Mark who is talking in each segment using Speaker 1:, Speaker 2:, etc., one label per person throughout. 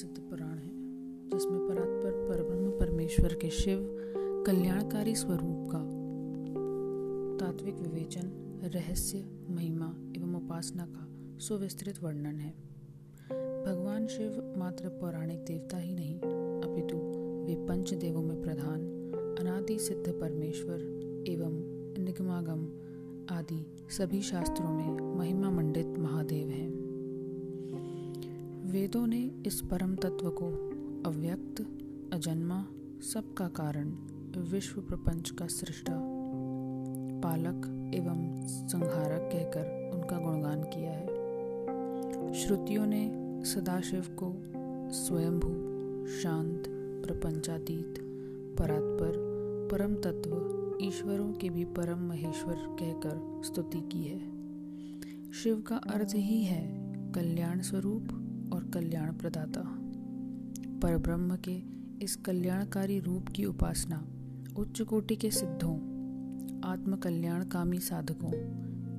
Speaker 1: प्रसिद्ध पुराण है, जिसमें परात्पर परब्रह्म परमेश्वर के शिव कल्याणकारी स्वरूप का तात्विक विवेचन, रहस्य, महिमा एवं उपासना का सुविस्तृत वर्णन है। भगवान शिव मात्र पौराणिक देवता ही नहीं, अपितु वे पंच देवों में प्रधान, अनादि सिद्ध परमेश्वर एवं निगमागम आदि सभी शास्त्रों में महिमा मंडित महादेव हैं। वेदों ने इस परम तत्व को, अव्यक्त, अजन्मा, सबका कारण, विश्व प्रपंच का सृष्टा, पालक एवं संहारक कहकर उनका गुणगान किया है। श्रुतियों ने सदाशिव को स्वयंभू, शांत, प्रपंचातीत, परात्पर, परम तत्व, ईश्वरों के भी परम महेश्वर कहकर स्तुति की है। शिव का अर्थ ही है कल्याण स्वरूप और कल्याण प्रदाता। पर ब्रह्म के इस कल्याणकारी रूप की उपासना उच्च कोटि के सिद्धों आत्म कल्याणकामी साधकों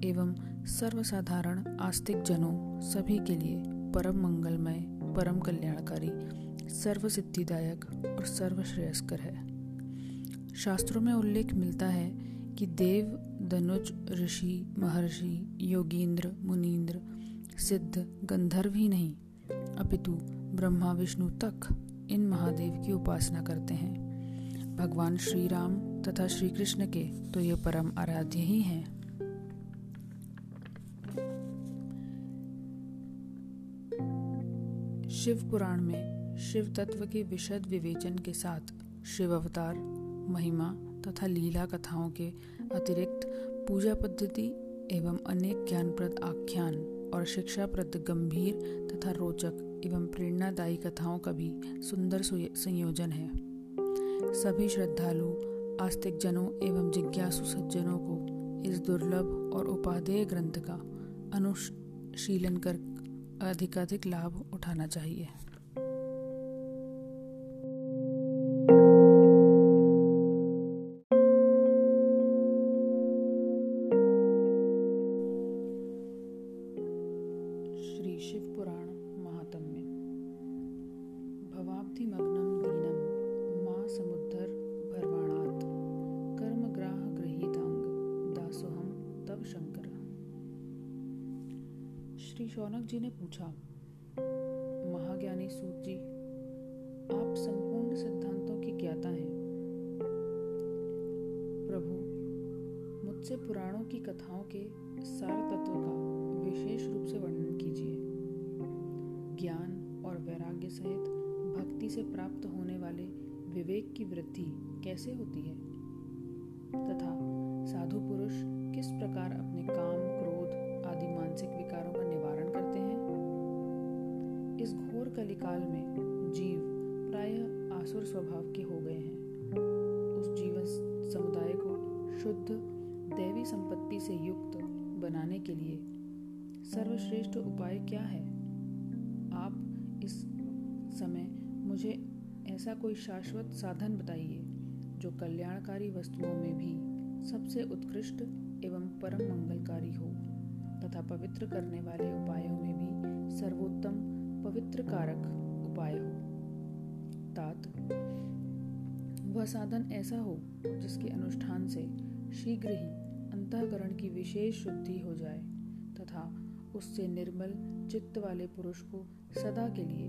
Speaker 1: एवं सर्वसाधारण आस्तिक जनों सभी के लिए परम मंगलमय, परम कल्याणकारी सर्व सिद्धिदायक और सर्वश्रेयस्कर है। शास्त्रों में उल्लेख मिलता है कि देव, धनुज, ऋषि, महर्षि, योगींद्र मुनीन्द्र सिद्ध गंधर्व ही नहीं अपितु ब्रह्मा, विष्णु तक इन महादेव की उपासना करते हैं। भगवान श्री राम तथा श्री कृष्ण के तो ये परम आराध्य ही हैं। शिव पुराण में शिव तत्व के विशद विवेचन के साथ शिव अवतार, महिमा तथा लीला कथाओं के अतिरिक्त पूजा पद्धति एवं अनेक ज्ञानप्रद आख्यान और शिक्षाप्रद गंभीर तथा रोचक एवं प्रेरणादायी कथाओं का भी सुंदर संयोजन है। सभी श्रद्धालु आस्तिक जनों एवं जिज्ञासु सज्जनों को इस दुर्लभ और उपाधेय ग्रंथ का अनुशीलन कर अधिकाधिक लाभ उठाना चाहिए। मुझसे पुराणों की कथाओं के सार तत्व का विशेष रूप से वर्णन कीजिए। ज्ञान और वैराग्य सहित भक्ति से प्राप्त होने वाले विवेक की वृद्धि कैसे होती है? तथा साधु पुरुष किस प्रकार अपने काम, क्रोध आदि मानसिक विकारों का निवारण करते हैं? इस घोर कलिकाल में जीव प्रायः आसुर स्वभाव के हो गए हैं। उस जीवन समुदाय को शुद्ध दैवी संपत्ति से युक्त बनाने के लिए सर्वश्रेष्ठ उपाय क्या है? आप इस समय मुझे ऐसा कोई शाश्वत साधन बताइए, जो कल्याणकारी वस्तुओं में भी सबसे उत्कृष्ट एवं परम मंगलकारी हो, तथा पवित्र करने वाले उपायों में भी सर्वोत्तम पवित्र कारक उपाय हो। तात, वह साधन ऐसा हो, जिसके अनुष्ठान से शीघ्र ही अंतकरण की विशेष शुद्धि हो जाए, तथा उससे निर्मल चित्त वाले पुरुष को सदा के लिए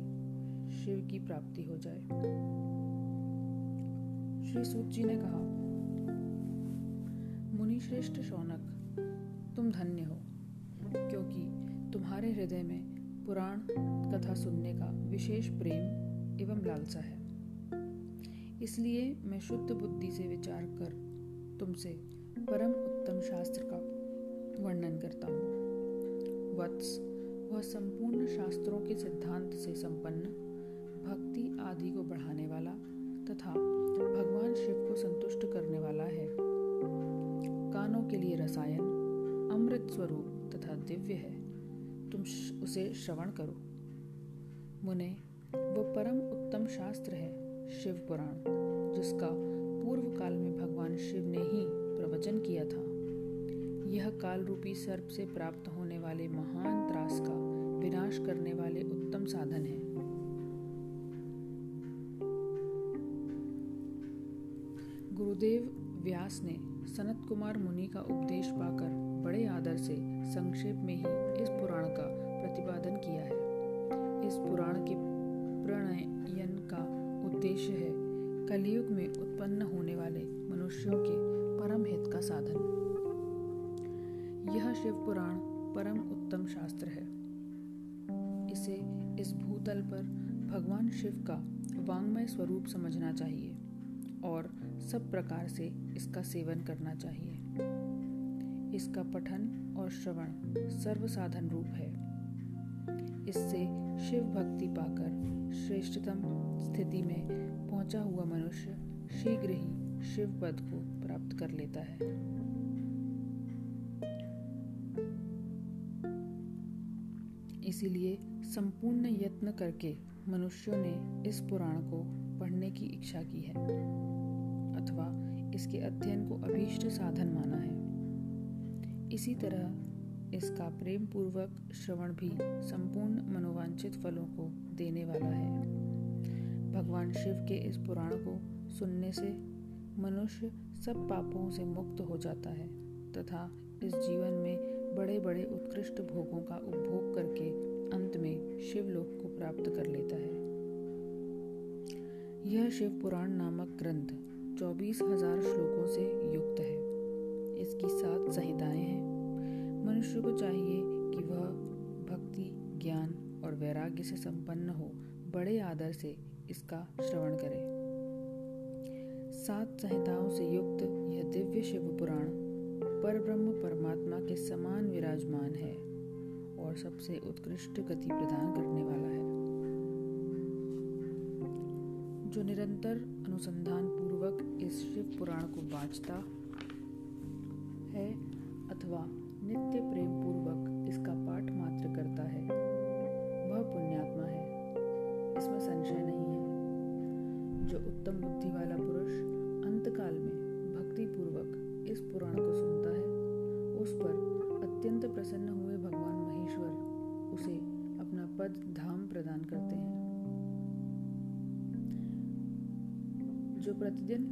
Speaker 1: शिव की प्राप्ति हो जाए। श्री सूत जी ने कहा मुनि श्रेष्ठ शौनक, तुम धन्य हो, क्योंकि तुम्हारे हृदय में पुराण कथा सुनने का विशेष प्रेम एवं लालसा है। इसलिए मैं शुद्ध बुद्धि से विचार कर तुमसे परम उत्तम शास्त्र का वर्णन करता हूँ। वत्स, वह संपूर्ण शास्त्रों के सिद्धांत से संपन्न, भक्ति आदि को बढ़ाने वाला तथा भगवान शिव को संतुष्ट करने वाला है। कानों के लिए रसायन, अमृत स्वरूप तथा दिव्य है। तुम उसे श्रवण करो। मुने, वो परम उत्तम शास्त्र है शिव पुराण जिसका पूर्व काल में भगवान शिव ने ही प्रवचन किया था। यह काल रूपी सर्प से प्राप्त होने वाले महान त्रास का विनाश करने वाले उत्तम साधन है। गुरुदेव व्यास ने सनत कुमार मुनि का उपदेश पाकर बड़े आदर से संक्षेप में ही इस पुराण का प्रतिपादन किया है। इस पुराण के प्रणयन का उद्देश्य है, कलयुग में उत्पन्न होने वाले मनुष्यों के हित का साधन। यह शिव पुराण परम उत्तम शास्त्र है। इसे इस भूतल पर भगवान शिव का वांग्मय स्वरूप समझना चाहिए और सब प्रकार से इसका सेवन करना चाहिए। इसका पठन और श्रवण सर्वसाधन रूप है। इससे शिव भक्ति पाकर श्रेष्ठतम स्थिति में पहुँचा हुआ मनुष्य शीघ्र ही शिव पद को प्राप्त कर लेता है। इसीलिए संपूर्ण यत्न करके मनुष्यों ने इस पुराण को पढ़ने की इच्छा की है, अथवा इसके अध्ययन को अभीष्ट साधन माना है। इसी तरह इसका प्रेम पूर्वक श्रवण भी संपूर्ण मनोवांछित फलों को देने वाला है। भगवान शिव के इस पुराण को सुनने से मनुष्य सब पापों से मुक्त हो जाता है, तथा इस जीवन में बड़े बड़े उत्कृष्ट भोगों का उपभोग करके अंत में शिवलोक को प्राप्त कर लेता है। यह शिव पुराण नामक ग्रंथ चौबीस हज़ार श्लोकों से युक्त है। इसकी सात संहिताएँ हैं। मनुष्य को चाहिए कि वह भक्ति, ज्ञान और वैराग्य से संपन्न हो, बड़े आदर से इसका श्रवण करे। सात संहिताओं से युक्त यह दिव्य शिव पुराण पर ब्रह्म परमात्मा के समान विराजमान है और सबसे उत्कृष्ट गति प्रदान करने वाला है। जो निरंतर अनुसंधान पूर्वक इस शिव पुराण को बाँचता है अथवा नित्य प्रेम पूर्वक इसका पाठ मात्र करता है, वह पुण्यात्मा है। इसमें संशय नहीं है। जो उत्तम बुद्धि वाला अंतकाल में भक्ति पूर्वक इस पुराण को सुनता है। उस पर अत्यंत प्रसन्न हुए भगवान महेश्वर उसे अपना पद धाम प्रदान करते हैं। जो प्रतिदिन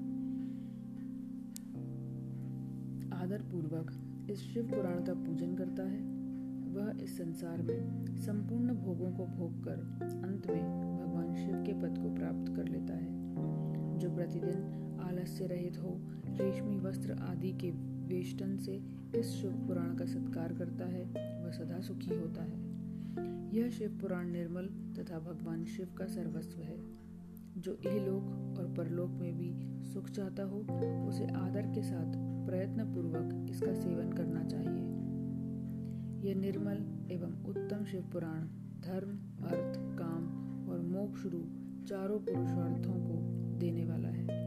Speaker 1: आदर पूर्वक इस शिव पुराण का पूजन करता है, वह इस संसार में संपूर्ण भोगों को भोग कर अंत में भगवान शिव के पद को प्राप्त कर लेता है। जो प्रतिदिन आलस्य रहित हो। रेशमी वस्त्र आदि के वेष्टन से इस शिव पुराण का सत्कार करता है, वह सदा सुखी होता है। यह शिव पुराण निर्मल तथा भगवान शिव का सर्वस्व है। जो इहलोक और परलोक में भी सुख चाहता हो, उसे आदर के साथ प्रयत्न पूर्वक इसका सेवन करना चाहिए। यह निर्मल एवं उत्तम शिव पुराण धर्म, अर्थ, काम और मोक्ष रूप चारों पुरुषार्थों को देने वाला है।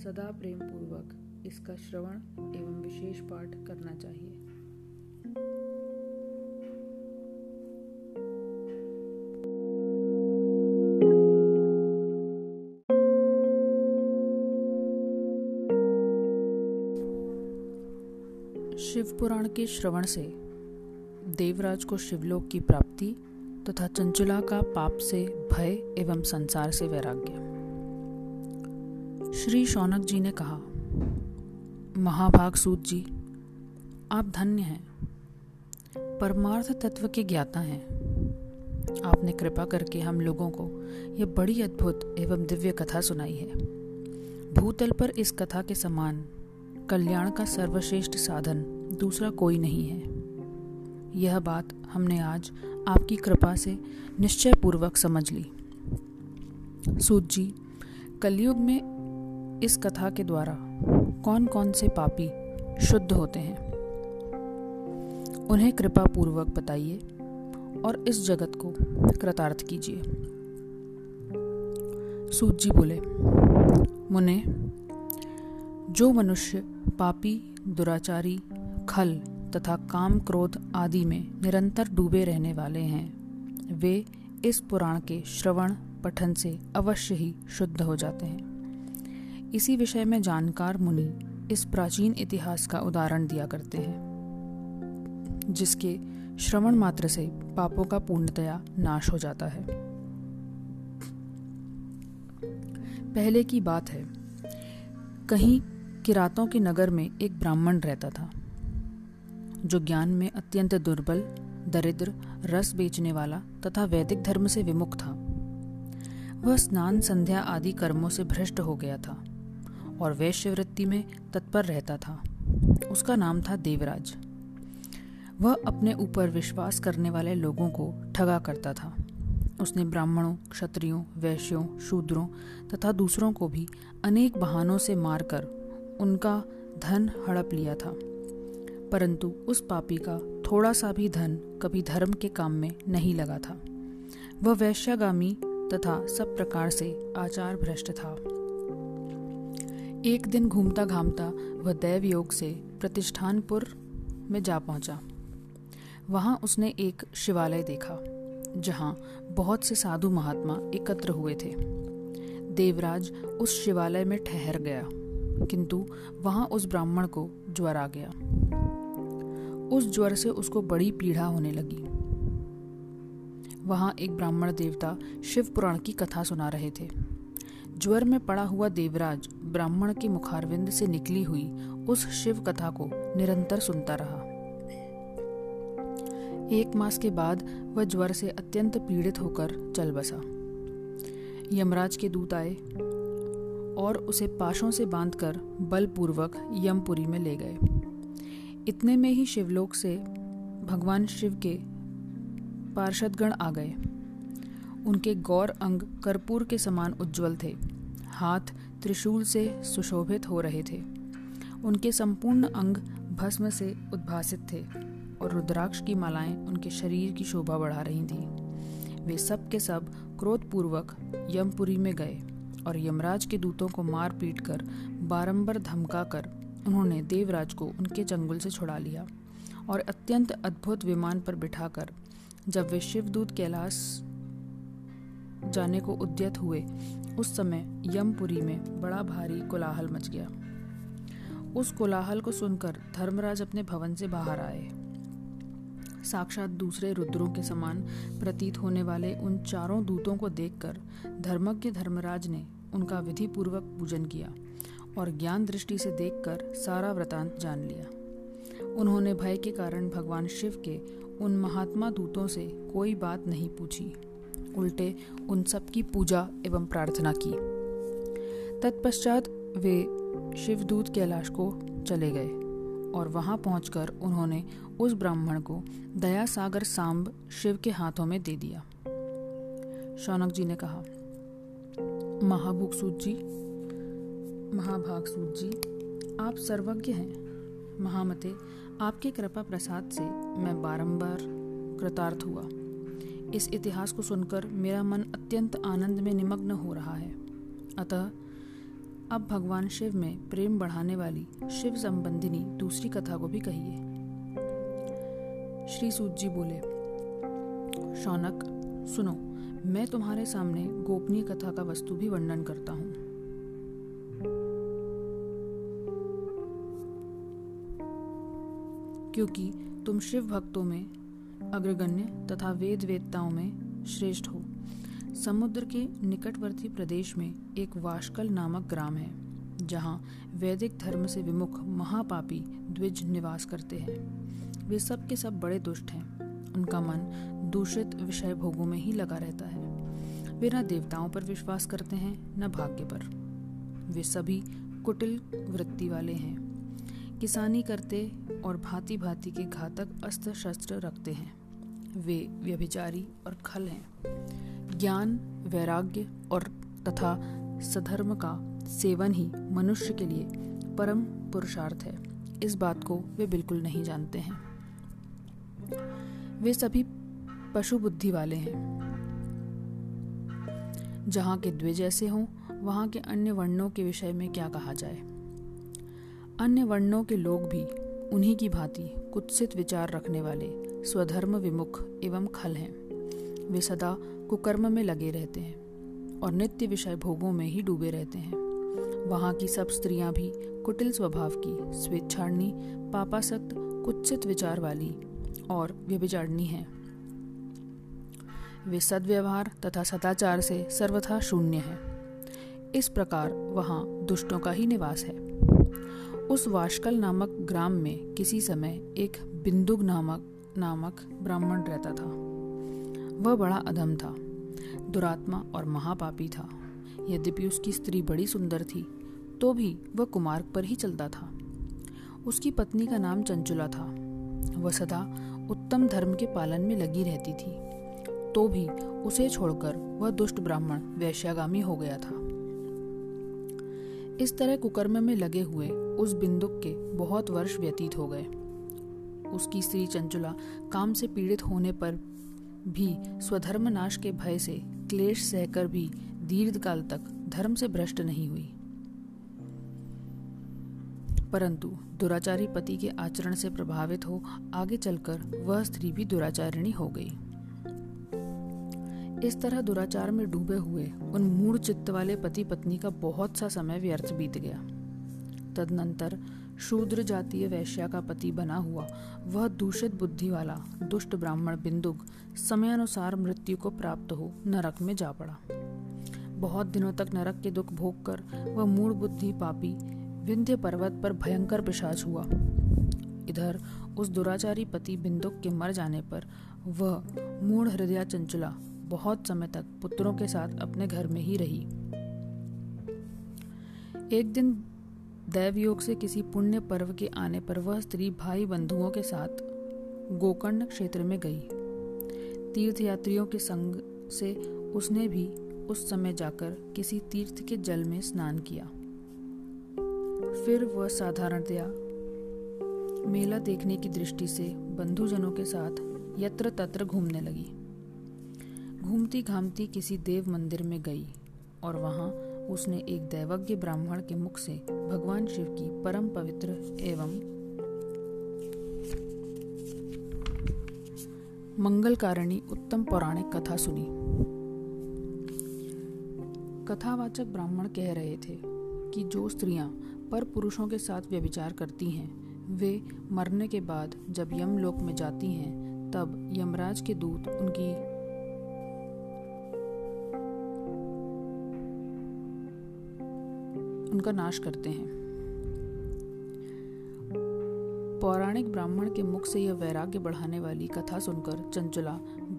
Speaker 1: सदा प्रेम पूर्वक इसका श्रवण एवं विशेष पाठ करना चाहिए। शिव पुराण के श्रवण से देवराज को शिवलोक की प्राप्ति तथा चंचुला का पाप से भय एवं संसार से वैराग्य। श्री शौनक जी ने कहा, महाभाग सूत जी, आप धन्य हैं। परमार्थ तत्व के ज्ञाता हैं। आपने कृपा करके हम लोगों को यह बड़ी अद्भुत एवं दिव्य कथा सुनाई है। भूतल पर इस कथा के समान कल्याण का सर्वश्रेष्ठ साधन दूसरा कोई नहीं है। यह बात हमने आज आपकी कृपा से निश्चय पूर्वक समझ ली। सूत जी, कलयुग में इस कथा के द्वारा कौन कौन से पापी शुद्ध होते हैं? उन्हें कृपा पूर्वक बताइए और इस जगत को कृतार्थ कीजिए। सूत जी बोले, मुने, जो मनुष्य पापी, दुराचारी, खल तथा काम क्रोध आदि में निरंतर डूबे रहने वाले हैं, वे इस पुराण के श्रवण, पठन से अवश्य ही शुद्ध हो जाते हैं। इसी विषय में जानकार मुनि इस प्राचीन इतिहास का उदाहरण दिया करते हैं, जिसके श्रवण मात्र से पापों का पूर्णतया नाश हो जाता है। पहले की बात है, कहीं किरातों के नगर में एक ब्राह्मण रहता था, जो ज्ञान में अत्यंत दुर्बल, दरिद्र, रस बेचने वाला तथा वैदिक धर्म से विमुख था। वह स्नान, संध्या आदि कर्मों से भ्रष्ट हो गया था। और वैश्यवृत्ति में तत्पर रहता था। उसका नाम था देवराज। वह अपने ऊपर विश्वास करने वाले लोगों को ठगा करता था। उसने ब्राह्मणों, क्षत्रियों, वैश्यों, शूद्रों तथा दूसरों को भी अनेक बहानों से मारकर उनका धन हड़प लिया था। परंतु उस पापी का थोड़ा सा भी धन कभी धर्म के काम में नहीं लगा था। वह वैश्यागामी तथा सब प्रकार से आचार भ्रष्ट था। एक दिन घूमता घामता वह दैव योग से प्रतिष्ठानपुर में जा पहुँचा। वहाँ उसने एक शिवालय देखा, जहाँ बहुत से साधु महात्मा एकत्र हुए थे। देवराज उस शिवालय में ठहर गया, किंतु वहाँ उस ब्राह्मण को ज्वर आ गया। उस ज्वर से उसको बड़ी पीड़ा होने लगी। वहाँ एक ब्राह्मण देवता शिव पुराण की कथा सुना रहे थे। ज्वर में पड़ा हुआ देवराज ब्राह्मण के मुखारविंद से निकली हुई उस शिव कथा को निरंतर सुनता रहा। एक मास के बाद वह ज्वर से अत्यंत पीड़ित होकर चल बसा। यमराज के दूत आए और उसे पाशों से बांधकर बलपूर्वक यमपुरी में ले गए। इतने में ही शिवलोक से भगवान शिव के पार्षदगण आ गए। उनके गौर अंग कर्पूर के समान उज्जवल थे। हाथ त्रिशूल से सुशोभित हो रहे थे। उनके संपूर्ण अंग भस्म से उद्भासित थे और रुद्राक्ष की मालाएँ उनके शरीर की शोभा बढ़ा रही थीं। वे सब के सब क्रोधपूर्वक यमपुरी में गए और यमराज के दूतों को मार पीट कर बारंबार धमका कर उन्होंने देवराज को उनके चंगुल से छुड़ा लिया और अत्यंत अद्भुत विमान पर बिठाकर जब वे शिवदूत कैलाश जाने को उद्यत हुए, उस समय यमपुरी में बड़ा भारी कोलाहल मच गया। उस कोलाहल को सुनकर धर्मराज अपने भवन से बाहर आए। साक्षात दूसरे रुद्रों के समान प्रतीत होने वाले उन चारों दूतों को देखकर धर्मज्ञ धर्मराज ने उनका विधि पूर्वक पूजन किया और ज्ञान दृष्टि से देखकर सारा वृतांत जान लिया। उन्होंने भय के कारण भगवान शिव के उन महात्मा दूतों से कोई बात नहीं पूछी। उल्टे उन सब की पूजा एवं प्रार्थना की। तत्पश्चात वे शिवदूत कैलाश को चले गए और वहाँ पहुंचकर उन्होंने उस ब्राह्मण को दया सागर सांब शिव के हाथों में दे दिया। शौनक जी ने कहा महाभूक सूत जी महाभाग सूत जी, आप सर्वज्ञ हैं। महामते, आपके कृपा प्रसाद से मैं बारंबार कृतार्थ हुआ। इस इतिहास को सुनकर मेरा मन अत्यंत आनंद में निमग्न हो रहा है। अतः, अब भगवान शिव में प्रेम बढ़ाने वाली शिव संबंधिनी दूसरी कथा को भी कहिए। श्री सूत जी बोले, शौनक, सुनो, मैं तुम्हारे सामने गोपनीय कथा का वस्तु भी वर्णन करता हूँ। क्योंकि तुम शिव भक्तों में अग्रगण्य तथा वेद वेदताओं में श्रेष्ठ हो। समुद्र के निकटवर्ती प्रदेश में एक वाशकल नामक ग्राम है, जहाँ वैदिक धर्म से विमुख महापापी द्विज निवास करते हैं। वे सब के सब बड़े दुष्ट हैं। उनका मन दूषित विषय भोगों में ही लगा रहता है। वे न देवताओं पर विश्वास करते हैं, न भाग्य पर। वे सभी कुटिल वृत्ति वाले हैं। किसानी करते और भांति भांति के घातक अस्त्र शस्त्र रखते हैं। वे व्यभिचारी और खल हैं। ज्ञान, वैराग्य और तथा सधर्म का सेवन ही मनुष्य के लिए परम पुरुषार्थ है। इस बात को वे बिल्कुल नहीं जानते हैं। वे सभी पशु बुद्धि वाले हैं। जहाँ के द्विज ऐसे हों, वहाँ के अन्य वर्णों के विषय में क्या कहा जाए? अन्य वर्णों के लोग भी उन्हीं की भांति कुत्सित विचार रखने वाले स्वधर्म विमुख एवं खल हैं। वे सदा कुकर्म में लगे रहते हैं और नित्य विषय भोगों में ही डूबे रहते हैं। वहाँ की सब स्त्रियाँ भी कुटिल स्वभाव की स्वेच्छाणी पापासक्त, कुत्सित विचार वाली और व्यभिचारणी हैं। वे सदव्यवहार तथा सदाचार से सर्वथा शून्य हैं। इस प्रकार वहाँ दुष्टों का ही निवास है। उस वाशकल नामक ग्राम में किसी समय एक बिंदुक नामक नामक ब्राह्मण रहता था। वह बड़ा अधम था, दुरात्मा और महापापी था। यद्यपि उसकी स्त्री बड़ी सुंदर थी तो भी वह कुमार्ग पर ही चलता था। उसकी पत्नी का नाम चंचुला था। वह सदा उत्तम धर्म के पालन में लगी रहती थी। तो भी उसे छोड़कर वह दुष्ट ब्राह्मण वैश्यागामी हो गया था। इस तरह कुकर्म में लगे हुए उस बिंदुक के बहुत वर्ष व्यतीत हो गए। उसकी स्त्री चंचुला काम से पीड़ित होने पर भी स्वधर्म नाश के भय से क्लेश सहकर भी दीर्घ काल तक धर्म से भ्रष्ट नहीं हुई। परंतु दुराचारी पति के आचरण से प्रभावित हो आगे चलकर वह स्त्री भी दुराचारिणी हो गई। इस तरह दुराचार में डूबे हुए उन मूड चित्त वाले पति पत्नी का बहुत सा समय व्यर्थ बीत गया। तदनंतर शूद्र जातीय वैश्या का पति बना हुआ, वह दूषित बुद्धि वाला, दुष्ट ब्राह्मण बिंदुक, समयानुसार मृत्यु को प्राप्त हो, नरक में जा पड़ा। बहुत दिनों तक नरक के दुख भोग कर, वह मूड बुद्धि पापी, विंध्य पर्वत पर भयंकर पिशाच हुआ। इधर, उस दुराचारी पति बिंदुक के मर जाने पर, वह मूढ़ हृदय चंचला, बहुत समय तक पुत्रों के साथ अपने घर में ही रही। एक दिन दैव योग से किसी पुण्य पर्व के आने पर वह स्त्री भाई बंधुओं के साथ गोकर्ण क्षेत्र में गई। तीर्थ यात्रियों के संग से उसने भी उस समय जाकर किसी तीर्थ के जल में स्नान किया। फिर वह साधारणतया मेला देखने की दृष्टि से बंधुजनों के साथ यत्र तत्र घूमने लगी। घूमती घामती किसी देव मंदिर में गई और वहाँ उसने एक दैवज्ञ ब्राह्मण के मुख से भगवान शिव की परम पवित्र एवं मंगलकारिणी उत्तम पौराणिक कथा सुनी। कथावाचक ब्राह्मण कह रहे थे कि जो स्त्रियाँ पर पुरुषों के साथ व्यभिचार करती हैं, वे मरने के बाद जब यमलोक में जाती हैं, तब यमराज के दूत उनकी उनका नाश करते हैं। पौराणिक ब्राह्मण के मुख से यह वैराग्य बढ़ाने वाली कथा सुनकर चंचला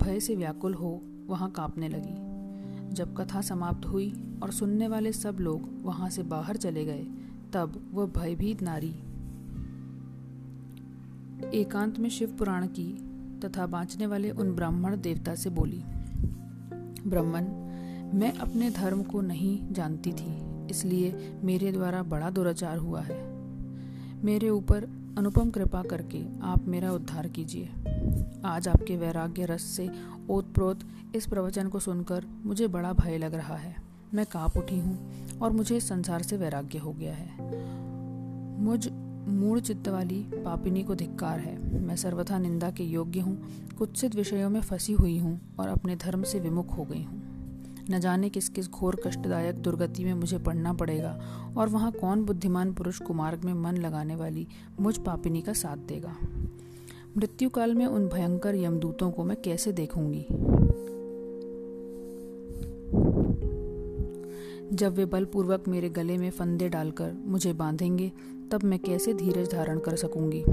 Speaker 1: भय से व्याकुल हो वहाँ कांपने लगी। जब कथा समाप्त हुई और सुनने वाले सब लोग वहाँ से बाहर चले गए, तब वह भयभीत नारी एकांत में शिव पुराण की तथा बांचने वाले उन ब्राह्मण देवता से बोली, ब्राह्मण, मैं अपने धर्म को नहीं जानती थी। इसलिए मेरे द्वारा बड़ा दुराचार हुआ है। मेरे ऊपर अनुपम कृपा करके आप मेरा उद्धार कीजिए। आज आपके वैराग्य रस से ओतप्रोत इस प्रवचन को सुनकर मुझे बड़ा भय लग रहा है। मैं काँप उठी हूँ और मुझे इस संसार से वैराग्य हो गया है। मुझ मूड चित्त वाली पापिनी को धिक्कार है। मैं सर्वथा निंदा के योग्य हूँ। कुत्सित विषयों में फंसी हुई हूँ और अपने धर्म से विमुख हो गई हूँ। न जाने किस किस घोर कष्टदायक दुर्गति में मुझे पढ़ना पड़ेगा, और वहाँ कौन बुद्धिमान पुरुष कुमार्ग में मन लगाने वाली मुझ पापिनी का साथ देगा। मृत्यु काल में उन भयंकर यमदूतों को मैं कैसे देखूँगी? जब वे बलपूर्वक मेरे गले में फंदे डालकर मुझे बांधेंगे, तब मैं कैसे धीरज धारण कर सकूँगी?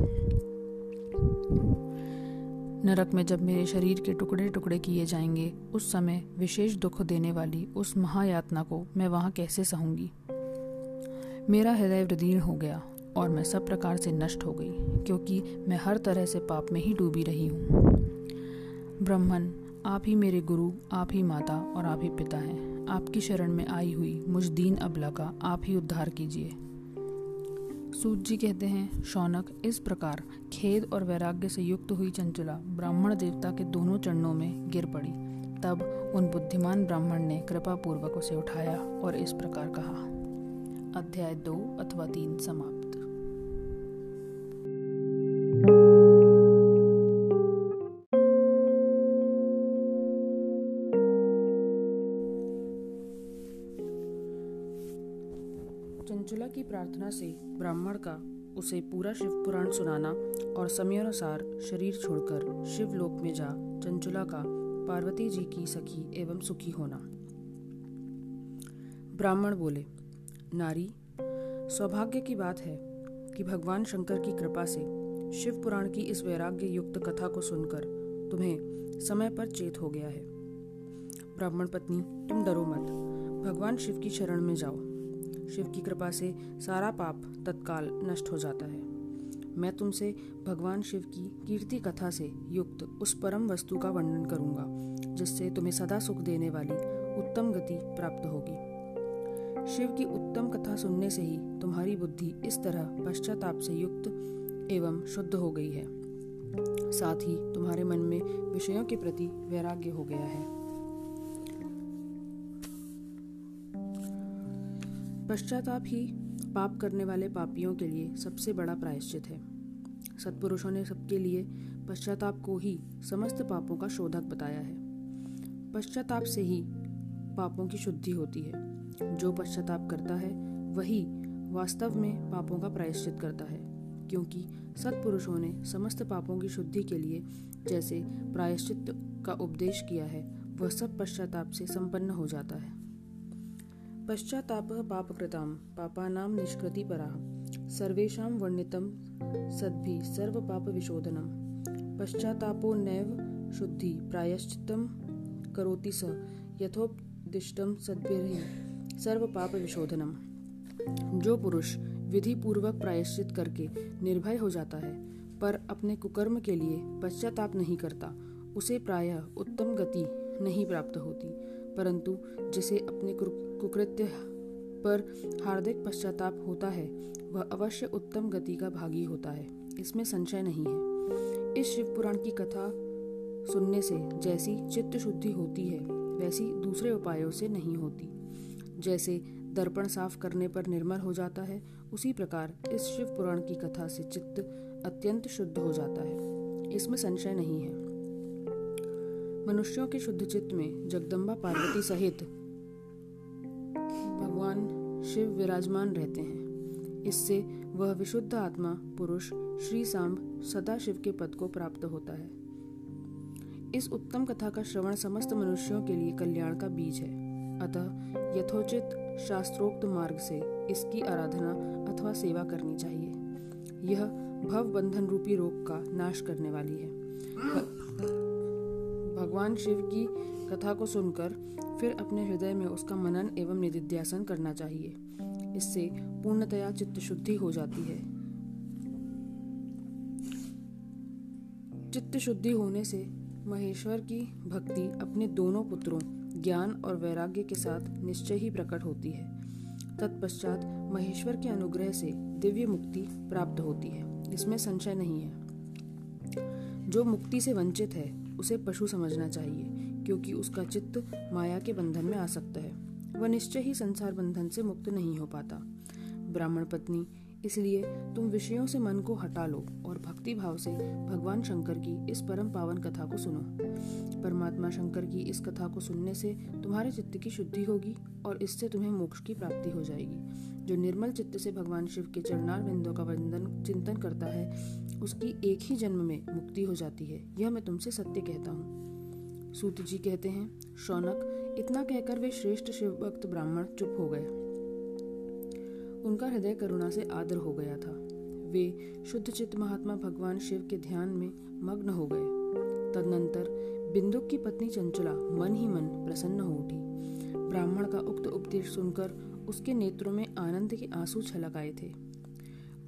Speaker 1: नरक में जब मेरे शरीर के टुकड़े टुकड़े किए जाएँगे, उस समय विशेष दुख देने वाली उस महायातना को मैं वहाँ कैसे सहूँगी? मेरा हृदय वृदीर्ण हो गया और मैं सब प्रकार से नष्ट हो गई, क्योंकि मैं हर तरह से पाप में ही डूबी रही हूँ। ब्रह्मन आप ही मेरे गुरु, आप ही माता और आप ही पिता हैं। आपकी शरण में आई हुई मुझ दीन अबला का आप ही उद्धार कीजिए। सूत जी कहते हैं, शौनक, इस प्रकार खेद और वैराग्य से युक्त हुई चंचला ब्राह्मण देवता के दोनों चरणों में गिर पड़ी। तब उन बुद्धिमान ब्राह्मण ने कृपा पूर्वक उसे उठाया और इस प्रकार कहा। अध्याय दो अथवा तीन समाप्त। चंचुला की प्रार्थना से ब्राह्मण का उसे पूरा शिव पुराण सुनाना और समयानुसार शरीर छोड़कर शिवलोक में जा चंचुला का पार्वती जी की सखी एवं सुखी होना। ब्राह्मण बोले, नारी, सौभाग्य की बात है कि भगवान शंकर की कृपा से शिव पुराण की इस वैराग्य युक्त कथा को सुनकर तुम्हें समय पर चेत हो गया है। ब्राह्मण पत्नी, तुम डरो मत। भगवान शिव की शरण में जाओ। शिव की कृपा से सारा पाप तत्काल नष्ट हो जाता है। मैं तुमसे भगवान शिव की कीर्ति कथा से युक्त उस परम वस्तु का वर्णन करूँगा, जिससे तुम्हें सदा सुख देने वाली उत्तम गति प्राप्त होगी। शिव की उत्तम कथा सुनने से ही तुम्हारी बुद्धि इस तरह पश्चाताप से युक्त एवं शुद्ध हो गई है। साथ ही तुम्हारे मन में विषयों के प्रति वैराग्य हो गया है। पश्चाताप ही पाप करने वाले पापियों के लिए सबसे बड़ा प्रायश्चित है। सत्पुरुषों ने सबके लिए पश्चाताप को ही समस्त पापों का शोधक बताया है। पश्चाताप से ही पापों की शुद्धि होती है। जो पश्चाताप करता है, वही वास्तव में पापों का प्रायश्चित करता है। क्योंकि सत्पुरुषों ने समस्त पापों की शुद्धि के लिए जैसे प्रायश्चित का उपदेश किया है, वह सब पश्चाताप से संपन्न हो जाता है। पश्चाताप पापकृताम। पापानाम निष्कृति परा सर्वेशा वर्णितम सद्भि सर्व पाप विशोधनम पश्चातापो नैव शुद्धि। प्रायश्चितम करोति स। यथोपदिष्टम सद्भिर्हि सर्व पाप विशोधनम जो पुरुष विधि पूर्वक प्रायश्चित करके निर्भय हो जाता है, पर अपने कुकर्म के लिए पश्चाताप नहीं करता, उसे प्रायः उत्तम गति नहीं प्राप्त होती, परंतु जिसे अपने कुकृत्य पर हार्दिक पश्चाताप होता है, वह अवश्य उत्तम गति का भागी होता है। इसमें संशय नहीं है। इस शिव पुराण की कथा सुनने से जैसी चित्त शुद्धि होती है, वैसी दूसरे उपायों से नहीं होती। जैसे दर्पण साफ़ करने पर निर्मल हो जाता है, उसी प्रकार इस शिव पुराण की कथा से चित्त अत्यंत शुद्ध हो जाता है। इसमें संशय नहीं है। मनुष्यों के शुद्ध चित्त में जगदम्बा पार्वती सहित भगवान शिव विराजमान रहते हैं। इससे वह विशुद्ध आत्मा, पुरुष, श्री सांब, सदा शिव के पद को प्राप्त होता है। इस उत्तम कथा का श्रवण समस्त मनुष्यों के लिए कल्याण का बीज है। अतः यथोचित शास्त्रोक्त मार्ग से इसकी आराधना अथवा सेवा करनी चाहिए। यह भव बंधन रूपी रोग का नाश करने वाली है। भगवान शिव की कथा को सुनकर फिर अपने हृदय में उसका मनन एवं निधिध्यासन करना चाहिए। इससे पूर्णतया चित्त शुद्धि हो जाती है। चित्त शुद्धि होने से महेश्वर की भक्ति अपने दोनों पुत्रों, ज्ञान और वैराग्य के साथ निश्चय ही प्रकट होती है। तत्पश्चात महेश्वर के अनुग्रह से दिव्य मुक्ति प्राप्त होती है। इसमें संशय नहीं है। जो मुक्ति से वंचित है, उसे पशु समझना चाहिए। क्योंकि उसका चित्त माया के बंधन में आ सकता है। वह निश्चय ही संसार बंधन से मुक्त नहीं हो पाता। ब्राह्मण पत्नी, इसलिए तुम विषयों से मन को हटा लो और भक्ति भाव से भगवान शंकर की इस परम पावन कथा को सुनो। परमात्मा शंकर की इस कथा को सुनने से तुम्हारे चित्त की शुद्धि होगी और इससे तुम्हें मोक्ष की प्राप्ति हो जाएगी। जो निर्मल चित्त से भगवान शिव के चरणार बिंदों का वंदन, चिंतन करता है, उसकी एक ही जन्म में मुक्ति हो जाती है। यह मैं तुमसे सत्य कहता हूँ। सूत जी कहते हैं, शौनक, इतना कहकर वे श्रेष्ठ शिव भक्त ब्राह्मण चुप हो गए। उनका हृदय करुणा से आदर हो गया था। वे शुद्ध चित्त महात्मा भगवान शिव के ध्यान में मग्न हो गए। तदनंतर बिंदुक की पत्नी चंचला मन ही मन प्रसन्न हो उठी। ब्राह्मण का उक्त उपदेश सुनकर उसके नेत्रों में आनंद के आँसू छलक आए थे।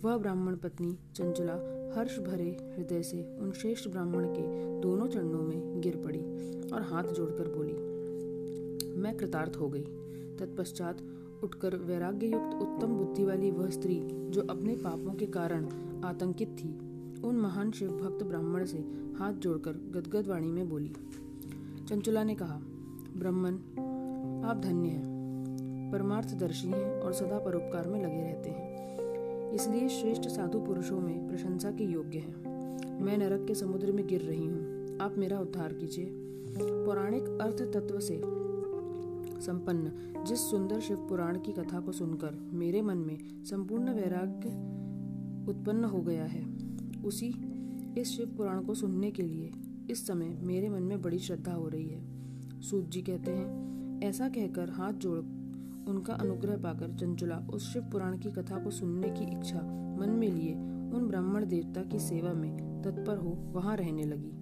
Speaker 1: वह ब्राह्मण पत्नी चंचला हर्ष भरे हृदय से उन श्रेष्ठ ब्राह्मण के दोनों चरणों में गिर पड़ी और हाथ जोड़कर बोली, मैं कृतार्थ हो गई। तत्पश्चात उठकर वैराग्य युक्त उत्तम बुद्धि वाली वह स्त्री, जो अपने पापों के कारण आतंकित थी, उन महान शिव भक्त ब्राह्मण से हाथ जोड़कर गदगद वाणी में बोली, चंचुला ने कहा, ब्राह्मण, आप धन्य हैं। परमार्थदर्शी हैं और सदा परोपकार में लगे रहते हैं। इसलिए श्रेष्ठ साधु पुरुषों में प्रशंसा के योग्य हैं। मैं नरक के समुद्र में गिर रही हूँ। आप मेरा उद्धार कीजिए। पौराणिक अर्थ तत्व से संपन्न जिस सुंदर शिव पुराण की कथा को सुनकर मेरे मन में संपूर्ण वैराग्य उत्पन्न हो गया है, उसी इस शिव पुराण को सुनने के लिए इस समय मेरे मन में बड़ी श्रद्धा हो रही है। सूत जी कहते हैं, ऐसा कहकर हाथ जोड़ उनका अनुग्रह पाकर चंचुला उस शिव पुराण की कथा को सुनने की इच्छा मन में लिए उन ब्राह्मण देवता की सेवा में तत्पर हो वहाँ रहने लगी।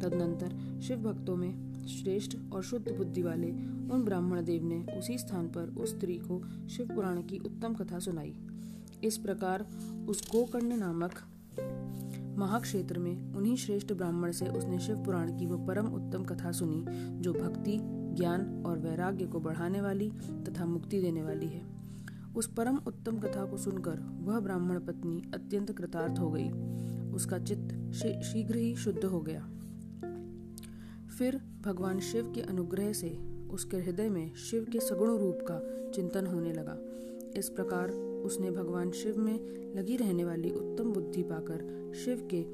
Speaker 1: तदनंतर शिव भक्तों में श्रेष्ठ और शुद्ध बुद्धि वाले उन ब्राह्मण देव ने उसी स्थान पर उस स्त्री को शिव पुराण की उत्तम कथा सुनाई। इस प्रकार उस गोकर्ण नामक महाक्षेत्र में उन्हीं श्रेष्ठ ब्राह्मण से उसने शिव पुराण की वह परम उत्तम कथा सुनी, जो भक्ति ज्ञान और वैराग्य को बढ़ाने वाली तथा मुक्ति देने वाली है। उस परम उत्तम कथा को सुनकर वह ब्राह्मण पत्नी अत्यंत कृतार्थ हो गई। उसका चित्त शीघ्र ही शुद्ध हो गया। फिर भगवान शिव के अनुग्रह से उसके हृदय में शिव के सगुण रूप का चिंतन होने लगा। इस प्रकार उसने भगवान शिव में लगी रहने वाली उत्तम बुद्धि पाकर शिव के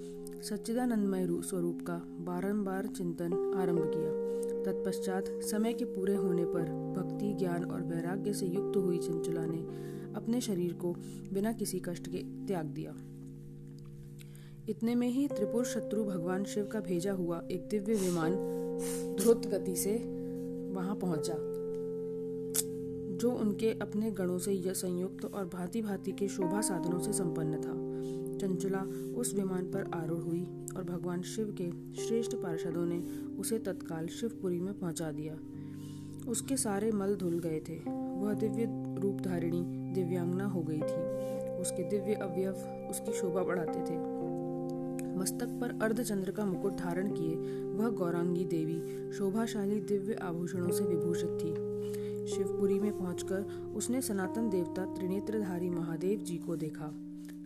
Speaker 1: सच्चिदानंदमय स्वरूप का बारंबार चिंतन आरंभ किया। तत्पश्चात समय के पूरे होने पर भक्ति, ज्ञान और वैराग्य से युक्त हुई चंचला ने अपने शरीर को बिना किसी कष्ट के त्याग दिया। इतने में ही त्रिपुर शत्रु भगवान शिव का भेजा हुआ एक दिव्य विमान द्रुत गति से वहाँ पहुँचा, जो उनके अपने गणों से संयुक्त और भांति भांति के शोभा साधनों से संपन्न था। चंचला उस विमान पर आरूढ़ हुई और भगवान शिव के श्रेष्ठ पार्षदों ने उसे तत्काल शिवपुरी में पहुँचा दिया। उसके सारे मल धुल गए थे। वह दिव्य रूप धारिणी दिव्यांगना हो गई थी। उसके दिव्य अवयव उसकी शोभा बढ़ाते थे। मस्तक पर अर्धचंद्र का मुकुट धारण किए वह गौरांगी देवी शोभाशाली दिव्य आभूषणों से विभूषित थी। शिवपुरी में पहुंचकर उसने सनातन देवता त्रिनेत्रधारी महादेव जी को देखा।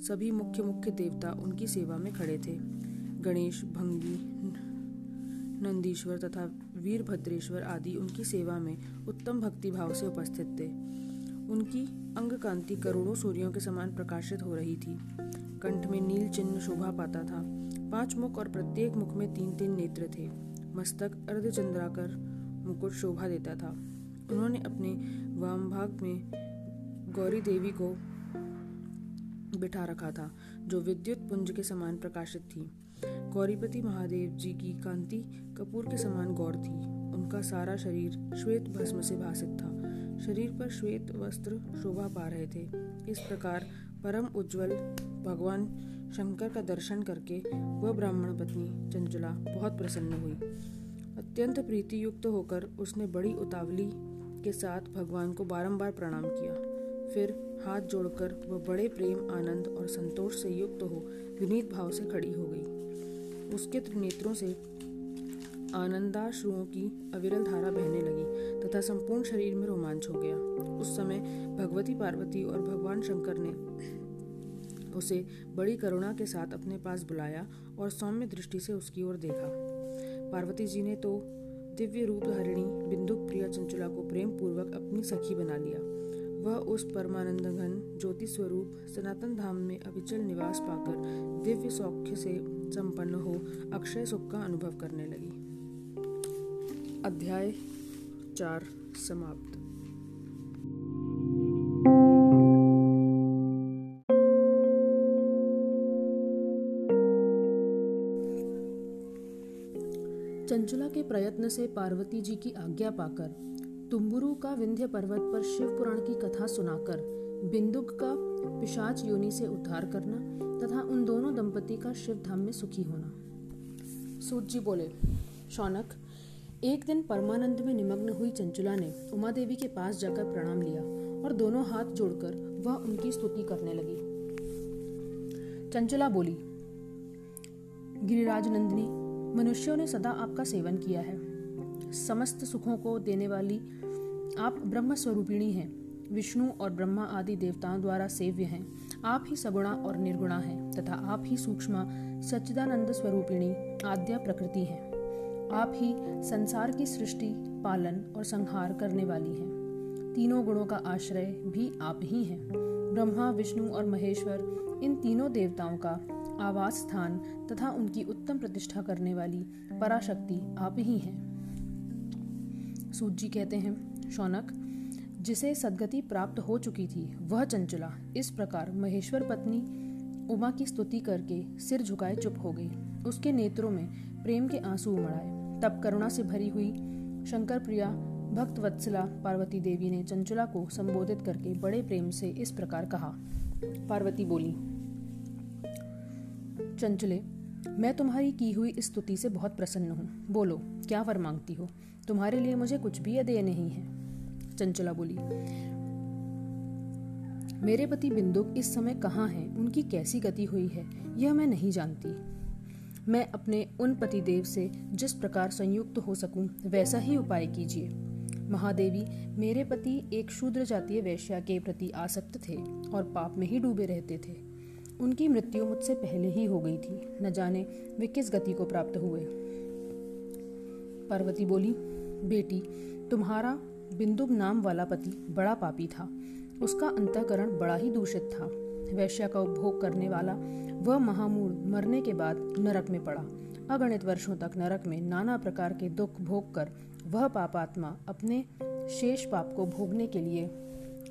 Speaker 1: सभी मुख्य मुख्य देवता उनकी सेवा में खड़े थे। गणेश, भंगी, नंदीश्वर तथा वीरभद्रेश्वर आदि उनकी सेवा में उत्तम भक्ति भाव से उपस्थित थे। उनकी अंग कांति करोड़ों सूर्यों के समान प्रकाशित हो रही थी। कंठ में नील चिन्ह शोभा पाता था। पाँच मुख और प्रत्येक मुख में तीन तीन नेत्र थे। मस्तक अर्धचंद्राकर मुकुट शोभा देता था। उन्होंने अपने वाम भाग में गौरी देवी को बिठा रखा था, जो विद्युत पुंज के समान प्रकाशित थी। गौरीपति महादेव जी की कांति कपूर के समान गौर थी। उनका सारा शरीर श्वेत भस्म से भाषित था। शरीर पर श्वेत वस्त्र शोभा पा रहे थे। इस प्रकार परम उज्जवल भगवान शंकर का दर्शन करके वह ब्राह्मण पत्नी चंचला बहुत प्रसन्न हुई। अत्यंत प्रीति युक्त होकर उसने बड़ी उतावली के साथ भगवान को बारंबार प्रणाम किया। फिर हाथ जोड़कर वह बड़े प्रेम, आनंद और संतोष से युक्त हो, विनीत भाव से खड़ी हो गई। उसके त्रिनेत्रों से आनंदाश्रुओं की अविरल धारा बहने लगी तथा संपूर्ण शरीर में रोमांच हो गया। उस समय भगवती पार्वती और भगवान शंकर ने उसे बड़ी करुणा के साथ अपने पास बुलाया और सौम्य दृष्टि से उसकी ओर देखा। पार्वती जी ने तो दिव्य रूप हरिणी बिंदु प्रिया चंचला को प्रेम पूर्वक अपनी सखी बना लिया। वह उस परमानंद घन ज्योति स्वरूप सनातन धाम में अविचल निवास पाकर दिव्य सौख्य से संपन्न हो अक्षय सुख का अनुभव करने लगी। अध्याय चार समाप्त। चंचला के प्रयत्न से पार्वती जी की आज्ञा पाकर तुम्बुरु का विंध्य पर्वत पर शिव पुराण की कथा सुनाकर, बिंदुक का पिशाच योनि से उद्धार करना तथा उन दोनों दंपति का शिव धाम में सुखी होना। सूत जी बोले, शौनक, एक दिन परमानंद में निमग्न हुई चंचुला ने उमा देवी के पास जाकर प्रणाम लिया और दोनों हाथ जोड़कर वह उनकी स्तुति करने लगी। चंचला बोली, गिरिराज नंदिनी, मनुष्यों ने सदा आपका सेवन किया है। समस्त सुखों को देने वाली आप ब्रह्म स्वरूपिणी हैं। विष्णु और ब्रह्मा आदि देवताओं द्वारा सेव्य हैं। आप ही सगुणा और निर्गुणा हैं तथा आप ही सूक्ष्म सच्चिदानंद स्वरूपिणी आद्या प्रकृति हैं। आप ही संसार की सृष्टि, पालन और संहार करने वाली हैं। तीनों गुणों का आश्रय भी आप ही हैं। ब्रह्मा, विष्णु और महेश्वर, इन तीनों देवताओं का आवास स्थान तथा उनकी उत्तम प्रतिष्ठा करने वाली पराशक्ति आप ही हैं। सूत जी कहते हैं, शौनक, जिसे सदगति प्राप्त हो चुकी थी, वह चंचला। इस प्रकार महेश्वर पत्नी उमा की स्तुति करके सिर झुकाए चुप हो गई। उसके नेत्रों में प्रेम के आँसू उमड़ाए। तब करुणा से भरी हुई शंकर प्रिया भक्त वत्सला पार्वती देवी ने चंचला को संबोधित करके बड़े प्रेम से इस प्रकार कहा। पार्वती बोली, चंचले मैं तुम्हारी की हुई स्तुति से बहुत प्रसन्न हूँ। बोलो, क्या वर मांगती हो? तुम्हारे लिए मुझे कुछ भी अदेय नहीं है। चंचला बोली, मेरे पति बिंदुक इस समय कहाँ हैं? उनकी कैसी गति हुई है? यह मैं नहीं जानती। मैं अपने उन पतिदेव से जिस प्रकार संयुक्त हो सकूँ, वैसा ही उपाय कीजिए। महादेवी, मेरे पति एक शूद्र जातीय वैश्या के प्रति आसक्त थे और पाप में ही डूबे रहते थे। उनकी मृत्यु मुझसे पहले ही हो गई थी। न जाने वे किस गति को प्राप्त हुए। पार्वती बोली, बेटी, तुम्हारा बिंदुब नाम वाला पति बड़ा पापी था। उसका अंतकरण बड़ा ही दूषित था। वैश्या का उपभोग करने वाला वह महामूल मरने के बाद नरक में पड़ा। अगणित वर्षों तक नरक में नाना प्रकार के दुख भोग कर वह पापात्मा अपने शेष पाप को भोगने के लिए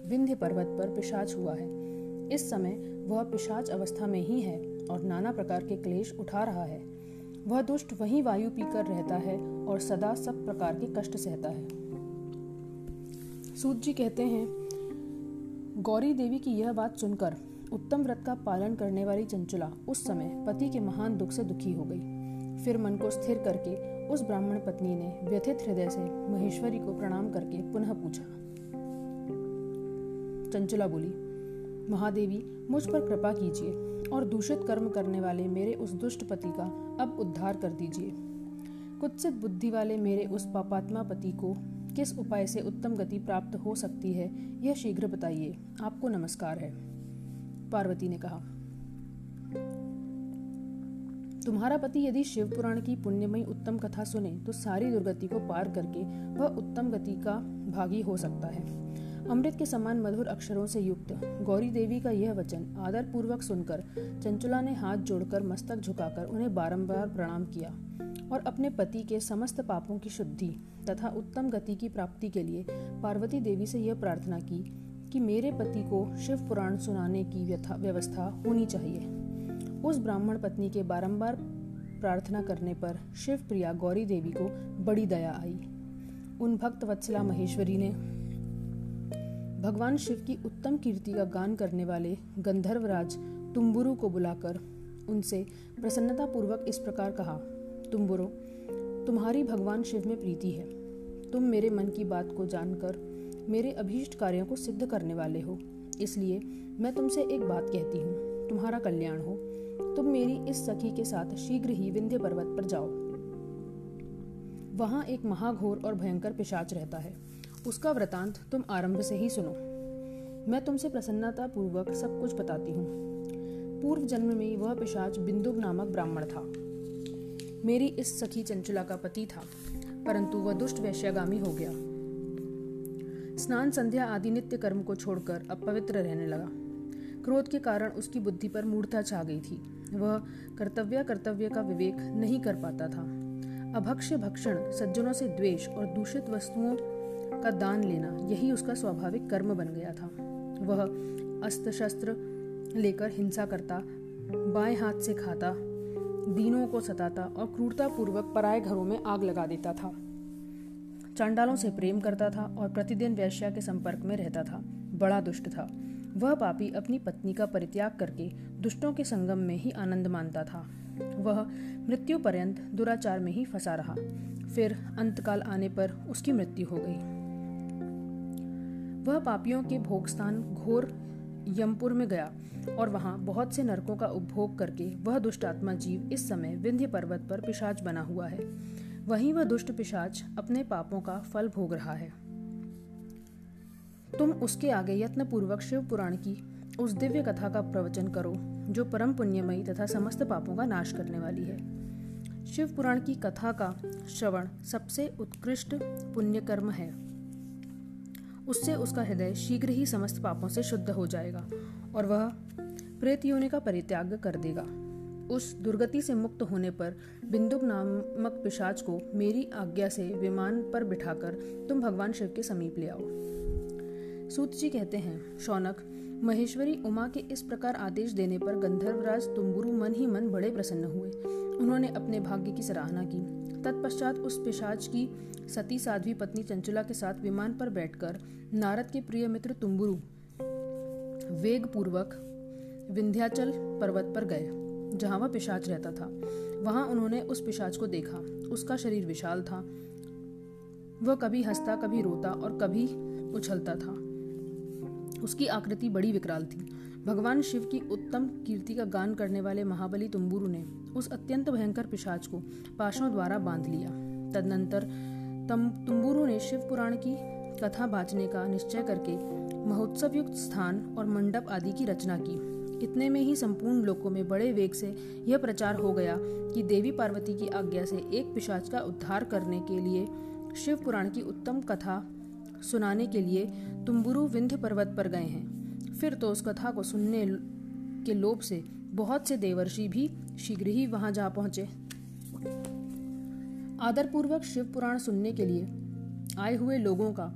Speaker 1: विंध्य पर्वत पर पिशाच हुआ है। इस समय वह पिशाच अवस्था में ही है और नाना प्रकार के क्लेश उठा रहा है। वह दुष्ट वही वायु पीकर रहता है और सदा सब प्रकार के कष्ट सहता है। सूत जी कहते हैं, गौरी देवी की यह बात सुनकर उत्तम व्रत का पालन करने वाली चंचला उस समय पति के महान दुख से दुखी हो गई। फिर मन को स्थिर करके उस ब्राह्मण पत्नी ने व्यथित हृदय से महेश्वरी को प्रणाम करके पुनः पूछा। चंचला बोली महादेवी, मुझ पर कृपा कीजिए और दूषित कर्म करने वाले मेरे उस दुष्ट पति का अब उद्धार कर दीजिए। कुत्सित बुद्धि वाले मेरे उस पापात्मा पति को किस उपाय से उत्तम गति प्राप्त हो सकती है, यह शीघ्र बताइए। आपको नमस्कार है। पार्वती ने कहा, तुम्हारा पति यदि शिव पुराण की पुण्यमयी उत्तम कथा सुने तो सारी दुर्गति को पार करके वह उत्तम गति का भागी हो सकता है। अमृत के समान मधुर अक्षरों से युक्त। गौरी देवी का यह वचन आदर पूर्वक सुनकर चंचुला ने हाथ जोड़कर मस्तक झुकाकर उन्हें बारंबार प्रणाम किया और अपने पति के समस्त पापों की शुद्धि तथा उत्तम गति की प्राप्ति के लिए पार्वती देवी से यह प्रार्थना की कि मेरे पति को शिव पुराण सुनाने की व्यवस्था होनी चाहिए। उस ब्राह्मण पत्नी के बारंबार प्रार्थना करने पर शिव प्रिया गौरी देवी को बड़ी दया आई। उन भक्त वत्सला महेश्वरी ने भगवान शिव की उत्तम कीर्ति का गान करने वाले गंधर्वराज तुम्बुरु को बुलाकर उनसे प्रसन्नता पूर्वक इस प्रकार कहा, तुम्बुरो, तुम्हारी भगवान शिव में प्रीति है। तुम मेरे मन की बात को जानकर मेरे अभीष्ट कार्यों को सिद्ध करने वाले हो। इसलिए मैं तुमसे एक बात कहती हूँ। तुम्हारा कल्याण हो। तुम मेरी इस सखी के साथ शीघ्र ही विंध्य पर्वत पर जाओ। वहाँ एक महाघोर और भयंकर पिशाच रहता है। उसका वृतांत तुम आरंभ से ही सुनो। मैं तुमसे प्रसन्नता पूर्वक सब कुछ बताती हूँ। पूर्व जन्म में वह पिशाच बिंदुक नामक ब्राह्मण था। मेरी इस सखी चंचला का पति था, परंतु वह दुष्ट वैश्यागामी हो गया। स्नान, संध्या आदि नित्य कर्म को छोड़कर अपवित्र रहने लगा। क्रोध के कारण उसकी बुद्धि पर मूर्ता छा गई थी। वह कर्तव्य कर्तव्य का विवेक नहीं कर पाता था। अभक्ष्य भक्षण, सज्जनों से द्वेष और दूषित वस्तुओं का दान लेना, यही उसका स्वाभाविक कर्म बन गया था। वह अस्त्र शस्त्र लेकर हिंसा करता, बाएँ हाथ से खाता, दीनों को सताता और क्रूरता पूर्वक पराए घरों में आग लगा देता था। चांडालों से प्रेम करता था और प्रतिदिन वैश्या के संपर्क में रहता था। बड़ा दुष्ट था। वह पापी अपनी पत्नी का परित्याग करके दुष्टों के संगम में ही आनंद मानता था। वह मृत्यु पर्यंत दुराचार में ही फंसा रहा। फिर अंतकाल आने पर उसकी मृत्यु हो गई। वह पापियों के भोग स्थान घोर यमपुर में गया और वहाँ बहुत से नरकों का उपभोग करके वह दुष्टात्मा जीव इस समय विंध्य पर्वत पर पिशाच बना हुआ है। वहीं वह दुष्ट पिशाच अपने पापों का फल भोग रहा है। तुम उसके आगे यत्न पूर्वक शिव पुराण की उस दिव्य कथा का प्रवचन करो, जो परम पुण्यमयी तथा समस्त पापों का नाश करने वाली है। शिव पुराण की कथा का श्रवण सबसे उत्कृष्ट पुण्य कर्म है। उससे उसका हृदय शीघ्र ही समस्त पापों से शुद्ध हो जाएगा और वह प्रेत योनि का परित्याग कर देगा। उस दुर्गति से मुक्त होने पर बिंदुक नामक पिशाच को मेरी आज्ञा से विमान पर बिठाकर तुम भगवान शिव के समीप ले आओ। सूत जी कहते हैं, शौनक, महेश्वरी उमा के इस प्रकार आदेश देने पर गंधर्वराज तुम्बुरु मन ही मन बड़े प्रसन्न हुए। उन्होंने अपने भाग्य की सराहना की। तत्पश्चात उस पिशाच की सती साध्वी पत्नी चंचुला के साथ विमान पर बैठकर नारद के प्रिय मित्र तुम्बुरु वेग पूर्वक विंध्याचल पर्वत पर गए, जहाँ वह पिशाच रहता था। वहाँ उन्होंने उस पिशाच को देखा। उसका शरीर विशाल था। वह कभी हंसता, कभी रोता और कभी उछलता था। उसकी आकृति बड़ी विकराल थी। भगवान शिव की उत्तम कीर्ति का गान करने वाले महाबली तुम्बुरु ने उस अत्यंत भयंकर पिशाच को पाशों द्वारा बाँध लिया। तदनंतर तुम्बुरु ने शिव पुराण की कथा बांचने का निश्चय करके महोत्सव युक्त स्थान और मंडप आदि की रचना की। इतने में ही संपूर्ण लोकों में बड़े वेग से यह प्रचार हो गया कि देवी पार्वती की आज्ञा से एक पिशाच का उद्धार करने के लिए शिव पुराण की उत्तम कथा सुनाने के लिए तुम्बुरु विंध्य पर्वत पर गए हैं। फिर तो उस कथा को सुनने के लोभ से बहुत से देवर्षि भी शीघ्र ही वहाँ जा पहुँचे। आदरपूर्वक शिव पुराण सुनने के लिए आए हुए लोगों का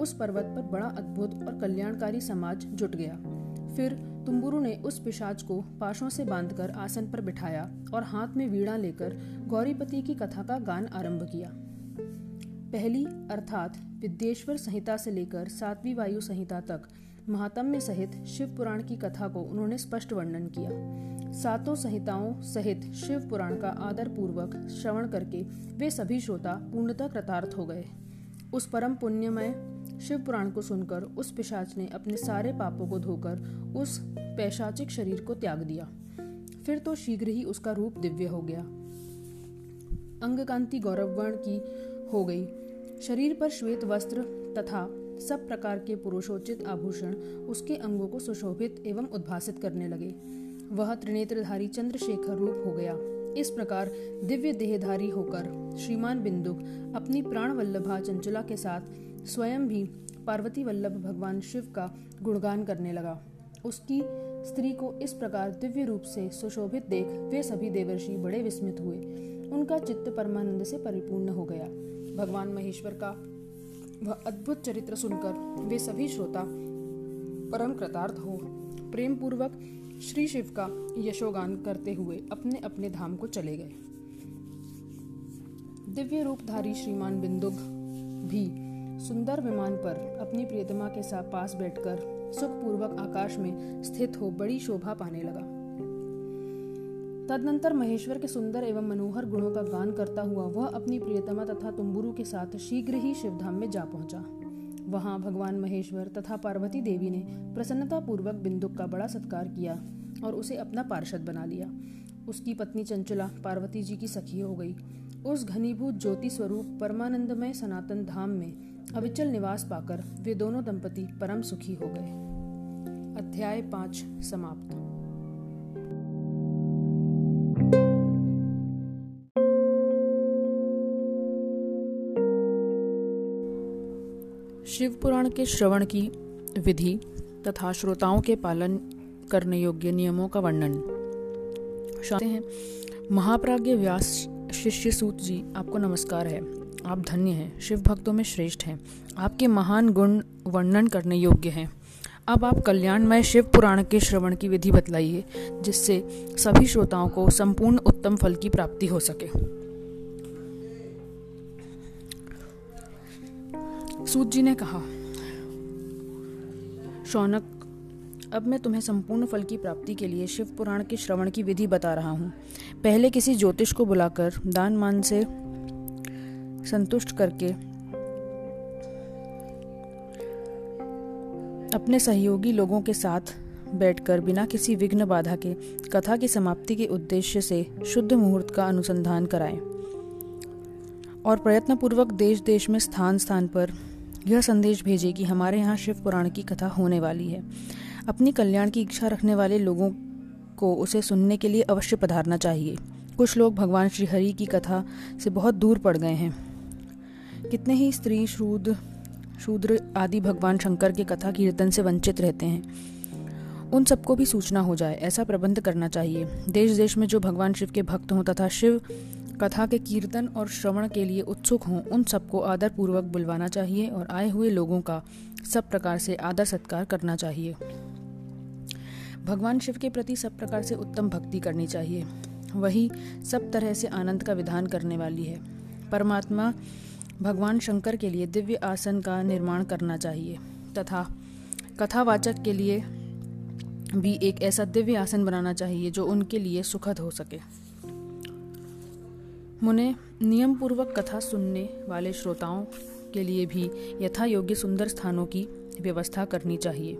Speaker 1: उस पर्वत पर बड़ा अद्भुत और कल्याणकारी समाज जुट गया। फिर तुम्बुरु ने उस पिशाच को पाशों से बांधकर आसन पर बिठाया और हाथ में वीणा लेकर गौरीपति की कथा का गान आरंभ किया। पहली अर्थात विद्येश्वर संहिता से लेकर सातवीं वायु संहिता तक महात्म्य सहित शिव पुराण की कथा को उन्होंने स्पष्ट वर्णन किया। सातों संहिताओं सहित शिव पुराण का आदर पूर्वक श्रवण करके वे सभी श्रोता पूर्णतः कृतार्थ हो गए। उस परम पुण्यमय शिव पुराण को सुनकर उस पिशाच ने अपने सारे पापों को धोकर उस पैशाचिक शरीर को त्याग दिया। फिर तो शीघ्र ही उसका रूप दिव्य हो गया। अंगकांति गौरववर्ण की हो गई। शरीर पर श्वेत वस्त्र तथा सब प्रकार के पुरुषोचित आभूषण उसके अंगों को सुशोभित एवं उद्भासित करने लगे। वह त्रिनेत्रधारी चंद्रशेखर रूप हो गया। इस प्रकार दिव्य देहधारी होकर श्रीमान बिंदुक अपनी प्राण वल्लभा चंचला के साथ स्वयं भी पार्वती वल्लभ भगवान शिव का गुणगान करने लगा। उसकी स्त्री को इस प्रकार दिव्य रूप से सुशोभित देख वे सभी देवर्षि बड़े विस्मित हुए। उनका चित्त परमानंद से परिपूर्ण हो गया। भगवान महेश्वर का वह अद्भुत चरित्र सुनकर वे सभी श्रोता परम कृतार्थ हो। प्रेम पूर्वक श्री शिव का यशोगान करते हुए अपने अपने धाम को चले गए। दिव्य रूपधारी श्रीमान बिंदुग भी सुंदर विमान पर अपनी प्रियतमा के साथ पास बैठकर सुखपूर्वक आकाश में स्थित हो बड़ी शोभा पाने लगा। तदनंतर महेश्वर के सुंदर एवं मनोहर गुणों का गान करता हुआ वह अपनी प्रियतमा तथा तुम्बुरु के साथ शीघ्र ही शिवधाम में जा पहुँचा। वहाँ भगवान महेश्वर तथा पार्वती देवी ने प्रसन्नता पूर्वक बिंदुक का बड़ा सत्कार किया और उसे अपना पार्षद बना लिया। उसकी पत्नी चंचला पार्वती जी की सखी हो गई। उस घनीभूत ज्योति स्वरूप परमानंदमय सनातन धाम में अविचल निवास पाकर वे दोनों दंपति परम सुखी हो गए। अध्याय पाँच समाप्त। शिव पुराण के श्रवण की विधि तथा श्रोताओं के पालन करने योग्य नियमों का वर्णन। हैं। महाप्राज्य व्यास शिष्य सूत जी, आपको नमस्कार है। आप धन्य हैं। शिव भक्तों में श्रेष्ठ हैं। आपके महान गुण वर्णन करने योग्य हैं। अब आप कल्याणमय शिव पुराण के श्रवण की विधि बतलाइए, जिससे सभी श्रोताओं को संपूर्ण उत्तम फल की प्राप्ति हो सके। सूत जी ने कहा, शौनक, अब मैं तुम्हें संपूर्ण फल की प्राप्ति के लिए शिव पुराण के श्रवण की विधि बता रहा हूँ। पहले किसी ज्योतिष को बुलाकर दान मान से संतुष्ट करके अपने सहयोगी लोगों के साथ बैठकर बिना किसी विघ्न बाधा के कथा की समाप्ति के उद्देश्य से शुद्ध मुहूर्त का अनुसंधान कराएँ और प्रयत्नपूर्वक देश देश में स्थान स्थान पर यह संदेश भेजे कि हमारे यहाँ शिव पुराण की कथा होने वाली है। अपनी कल्याण की इच्छा रखने वाले लोगों को उसे सुनने के लिए अवश्य पधारना चाहिए। कुछ लोग भगवान श्री हरि की कथा से बहुत दूर पड़ गए हैं। कितने ही स्त्री, शूद्र शूद्र आदि भगवान शंकर के कथा कीर्तन से वंचित रहते हैं। उन सबको भी सूचना हो जाए, ऐसा प्रबंध करना चाहिए। देश देश में जो भगवान शिव के भक्त हों तथा शिव कथा के कीर्तन और श्रवण के लिए उत्सुक हों, उन सबको आदर पूर्वक बुलवाना चाहिए और आए हुए लोगों का सब प्रकार से आदर सत्कार करना चाहिए। भगवान शिव के प्रति सब प्रकार से उत्तम भक्ति करनी चाहिए। वही सब तरह से आनंद का विधान करने वाली है। परमात्मा भगवान शंकर के लिए दिव्य आसन का निर्माण करना चाहिए तथा कथावाचक के लिए भी एक ऐसा दिव्य आसन बनाना चाहिए जो उनके लिए सुखद हो सके। मुने नियम पूर्वक कथा सुनने वाले श्रोताओं के लिए भी यथा योग्य सुंदर स्थानों की व्यवस्था करनी चाहिए।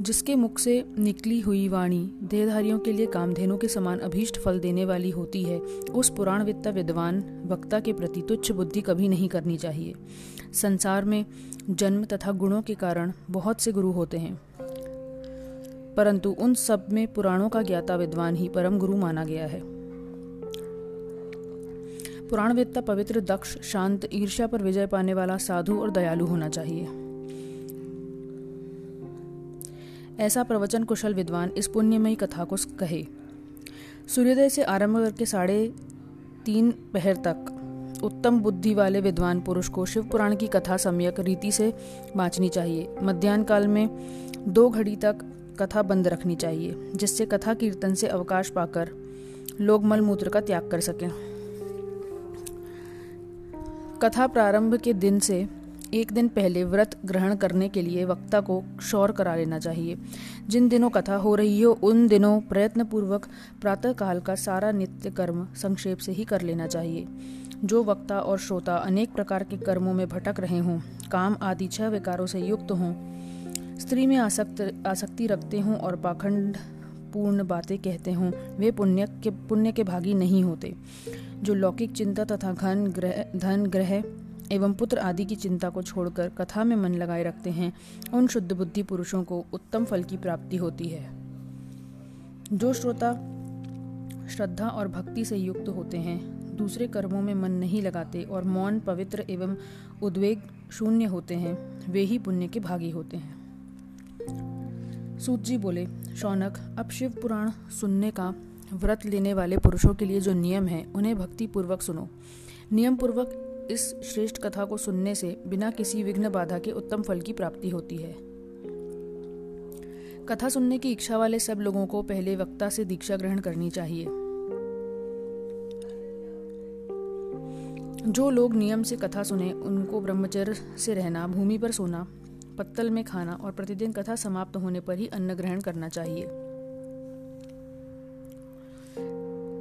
Speaker 1: जिसके मुख से निकली हुई वाणी देहधारियों के लिए कामधेनु के समान अभीष्ट फल देने वाली होती है, उस पुराण वित्ता विद्वान वक्ता के प्रति तुच्छ बुद्धि कभी नहीं करनी चाहिए। संसार में जन्म तथा गुणों के कारण बहुत से गुरु होते हैं। परंतु उन सब में पुराणों का ज्ञाता विद्वान ही परम गुरु माना गया है। पुराणवेत्ता पवित्र, दक्ष, शांत, ईर्ष्या पर विजय पाने वाला साधु और दयालु होना चाहिए। ऐसा प्रवचन कुशल विद्वान इस पुण्यमयी कथा को कहे। सूर्योदय से आरंभ करके साढ़े तीन पहर तक उत्तम बुद्धि वाले विद्वान पुरुष को शिव पुराण की कथा सम्यक रीति से बाँचनी चाहिए। मध्यान्ह काल में दो घड़ी तक कथा बंद रखनी चाहिए, जिससे कथा कीर्तन से अवकाश पाकर लोग मलमूत्र का त्याग कर सकें। कथा प्रारंभ के दिन से एक दिन पहले व्रत ग्रहण करने के लिए वक्ता को क्षौर करा लेना चाहिए। जिन दिनों कथा हो रही हो, उन दिनों प्रयत्न पूर्वक प्रातः काल का सारा नित्य कर्म संक्षेप से ही कर लेना चाहिए। जो वक्ता और श्रोता अनेक प्रकार के कर्मों में भटक रहे हों, काम आदि छह विकारों से युक्त हों, स्त्री में आसक्त, आसक्ति रखते हों और पाखंड पूर्ण बातें कहते हों, वे पुण्य के पुण्य के भागी नहीं होते। जो लौकिक चिंता तथा घन ग्रह, धन ग्रह एवं पुत्र आदि की चिंता को छोड़कर कथा में मन लगाए रखते हैं, उन शुद्ध बुद्धि पुरुषों को उत्तम फल की प्राप्ति होती है। जो श्रोता श्रद्धा और भक्ति से युक्त होते हैं, दूसरे कर्मों में मन नहीं लगाते और मौन, पवित्र एवं उद्वेग शून्य होते हैं, वे ही पुण्य के भागी होते हैं। सूत जी बोले, शौनक, अब शिव पुराण सुनने का व्रत लेने वाले पुरुषों के लिए जो नियम है, उन्हें भक्ति पूर्वक सुनो। नियम पूर्वक इस श्रेष्ठ कथा को सुनने से बिना किसी विघ्न बाधा के उत्तम फल की प्राप्ति होती है। कथा सुनने की इच्छा वाले सब लोगों को पहले वक्ता से दीक्षा ग्रहण करनी चाहिए। जो लोग नियम से कथा सुने, उनको ब्रह्मचर्य से रहना, भूमि पर सोना पत्तल में खाना और प्रतिदिन कथा समाप्त होने पर ही अन्न ग्रहण करना चाहिए।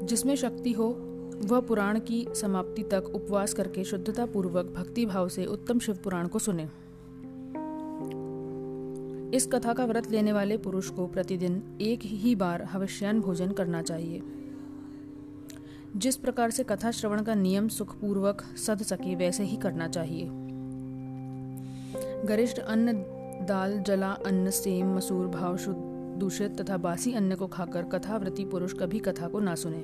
Speaker 1: जिसमें शक्ति हो, वह पुराण की समाप्ति तक उपवास करके शुद्धता पूर्वक भक्ति भाव से उत्तम शिव पुराण को सुने। इस कथा का व्रत लेने वाले पुरुष को प्रतिदिन एक ही बार हवश्यान भोजन करना चाहिए। जिस प्रकार से कथा श्रवण का नियम सुखपूर्वक सद सके, वैसे ही करना चाहिए। गरिष्ठ अन्न दाल, जला, अन्न, सेम, मसूर, भाव, शुद्ध, दूषित तथा बासी अन्न को खाकर कथाव्रती पुरुष कभी कथा को ना सुने।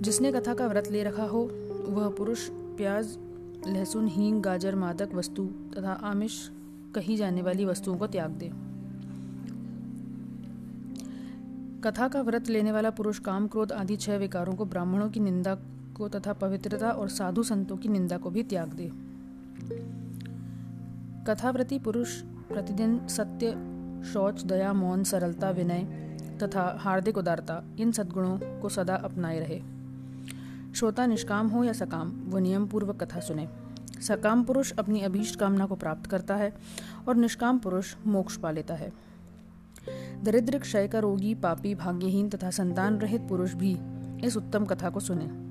Speaker 1: जिसने कथा का व्रत ले रखा हो, वह पुरुष प्याज, लहसुन, हींग, गाजर, मादक वस्तु तथा आमिष कही जाने वाली वस्तुओं को त्याग दे। कथा का व्रत लेने वाला पुरुष काम क्रोध आदि छह विकारों को, ब्राह्मणों की निंदा को तथा पवित्रता और साधु संतों की निंदा को भी त्याग दे। कथाव्रती पुरुष प्रतिदिन सत्य, शौच, दया, मौन, सरलता, विनय तथा हार्दिक उदारता, इन सद्गुणों को सदा अपनाए रहे। श्रोता निष्काम हो या सकाम, वो नियम पूर्वक कथा सुने। सकाम पुरुष अपनी अभीष्ट कामना को प्राप्त करता है और निष्काम पुरुष मोक्ष पा लेता है। दरिद्र क्षय का रोगी, पापी, भाग्यहीन तथा संतान रहित पुरुष भी इस उत्तम कथा को सुने।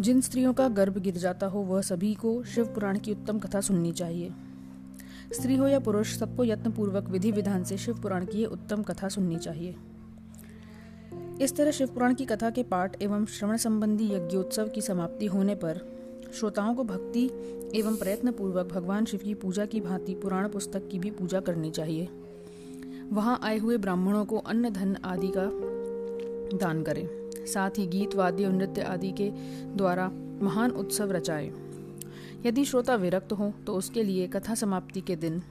Speaker 1: जिन स्त्रियों का गर्भ गिर जाता हो, वह सभी को शिव पुराण की उत्तम कथा सुननी चाहिए। स्त्री हो या पुरुष, सबको यत्न पूर्वक विधि विधान से शिव पुराण की उत्तम कथा सुननी चाहिए। इस तरह शिव पुराण की कथा के पाठ एवं श्रवण संबंधी यज्ञोत्सव की समाप्ति होने पर श्रोताओं को भक्ति एवं प्रयत्न पूर्वक भगवान शिव की पूजा की भांति पुराण पुस्तक की भी पूजा करनी चाहिए। वहाँ आए हुए ब्राह्मणों को अन्न, धन आदि का दान करें। साथ ही गीत, वाद्य और नृत्य आदि के द्वारा महान उत्सव रचाए। यदि श्रोता विरक्त हो तो उसके लिए कथा समाप्ति के दिन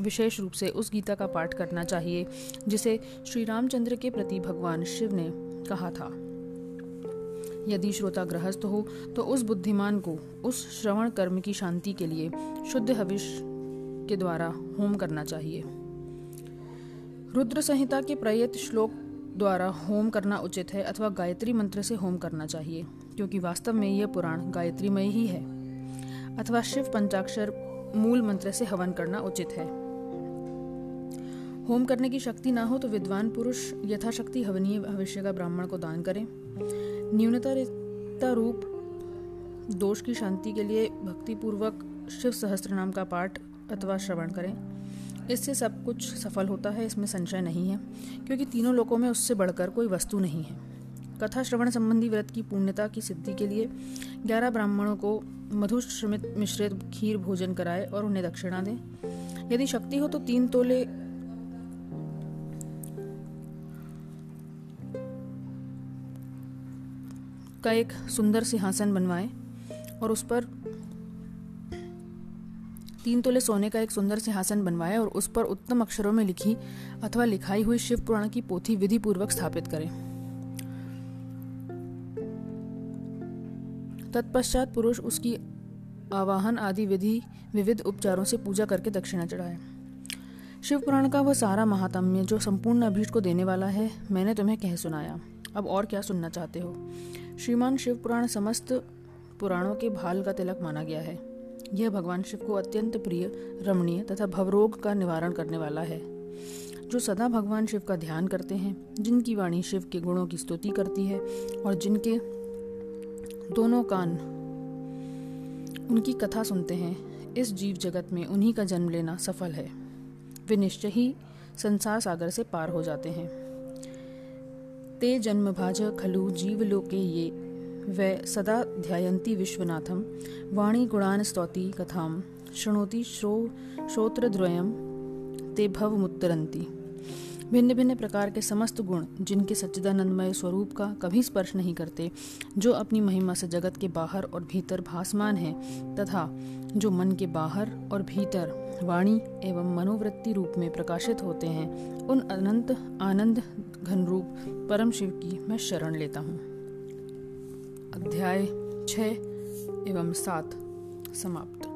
Speaker 1: विशेष रूप से उस गीता का पाठ करना चाहिए, जिसे श्री रामचंद्र के प्रति भगवान शिव ने कहा था। यदि श्रोता गृहस्थ हो तो उस बुद्धिमान को उस श्रवण कर्म की शांति के लिए शुद्ध हविष के द्वारा होम करना चाहिए। रुद्र संहिता के प्रयत श्लोक द्वारा होम करना उचित है अथवा गायत्री मंत्र से होम करना चाहिए, क्योंकि वास्तव में यह पुराण गायत्रीमय ही है। अथवा शिव पंचाक्षर मूल मंत्र से हवन करना उचित है। होम करने की शक्ति ना हो तो विद्वान पुरुष यथाशक्ति हवनीय भविष्य का ब्राह्मण को दान करें। न्यूनता रूप दोष की शांति के लिए भक्तिपूर्वक शिव सहस्त्र नाम का पाठ अथवा श्रवण करें। इससे सब कुछ सफल होता है, इसमें संशय नहीं है, क्योंकि तीनों लोकों में उससे बढ़कर कोई वस्तु नहीं है। कथा श्रवण संबंधी व्रत की पूर्णता की सिद्धि के लिए ग्यारह ब्राह्मणों को मधुश्रमित मिश्रित खीर भोजन कराए और उन्हें दक्षिणा दें। यदि शक्ति हो तो तीन तोले का एक सुंदर सिंहासन बनवाएँ और उस पर तीन तोले सोने का एक सुंदर सिंहासन बनवाया और उस पर उत्तम अक्षरों में लिखी अथवा लिखाई हुई शिव पुराण की पोथी विधि पूर्वक स्थापित करें। तत्पश्चात पुरुष उसकी आवाहन आदि विधि, विविध उपचारों से पूजा करके दक्षिणा चढ़ाए। शिव पुराण का वह सारा महात्म्य जो संपूर्ण अभीष्ट को देने वाला है, मैंने तुम्हें कह सुनाया। अब और क्या सुनना चाहते हो? श्रीमान शिव पुराण समस्त पुराणों के भाल का तिलक माना गया है। यह भगवान शिव को अत्यंत प्रिय, रमणीय तथा भवरोग का निवारण करने वाला है। जो सदा भगवान शिव का ध्यान करते हैं, जिनकी वाणी शिव के गुणों की स्तुति करती है और जिनके दोनों कान उनकी कथा सुनते हैं, इस जीव जगत में उन्हीं का जन्म लेना सफल है। वे निश्चय ही संसार सागर से पार हो जाते हैं। ते जन्म भाज खलु जीवलोके ये वै सदा ध्यायन्ति गुणान स्तौति कथाम, शृणोति श्रो, श्रोत्रद्वयम, ते भवमुत्तरन्ति। भिन्न भिन्न प्रकार के समस्त गुण, जिनके सच्चिदानंदमय स्वरूप का कभी स्पर्श नहीं करते, जो अपनी महिमा से जगत के बाहर और भीतर भासमान है, तथा जो मन के बाहर और भीतर वाणी एवं मनोवृत्ति रूप में प्रकाशित होते हैं, उन अनंत, आनंद घन रूप परम शिव की मैं शरण लेता हूँ। अध्याय छ एवं सात समाप्त।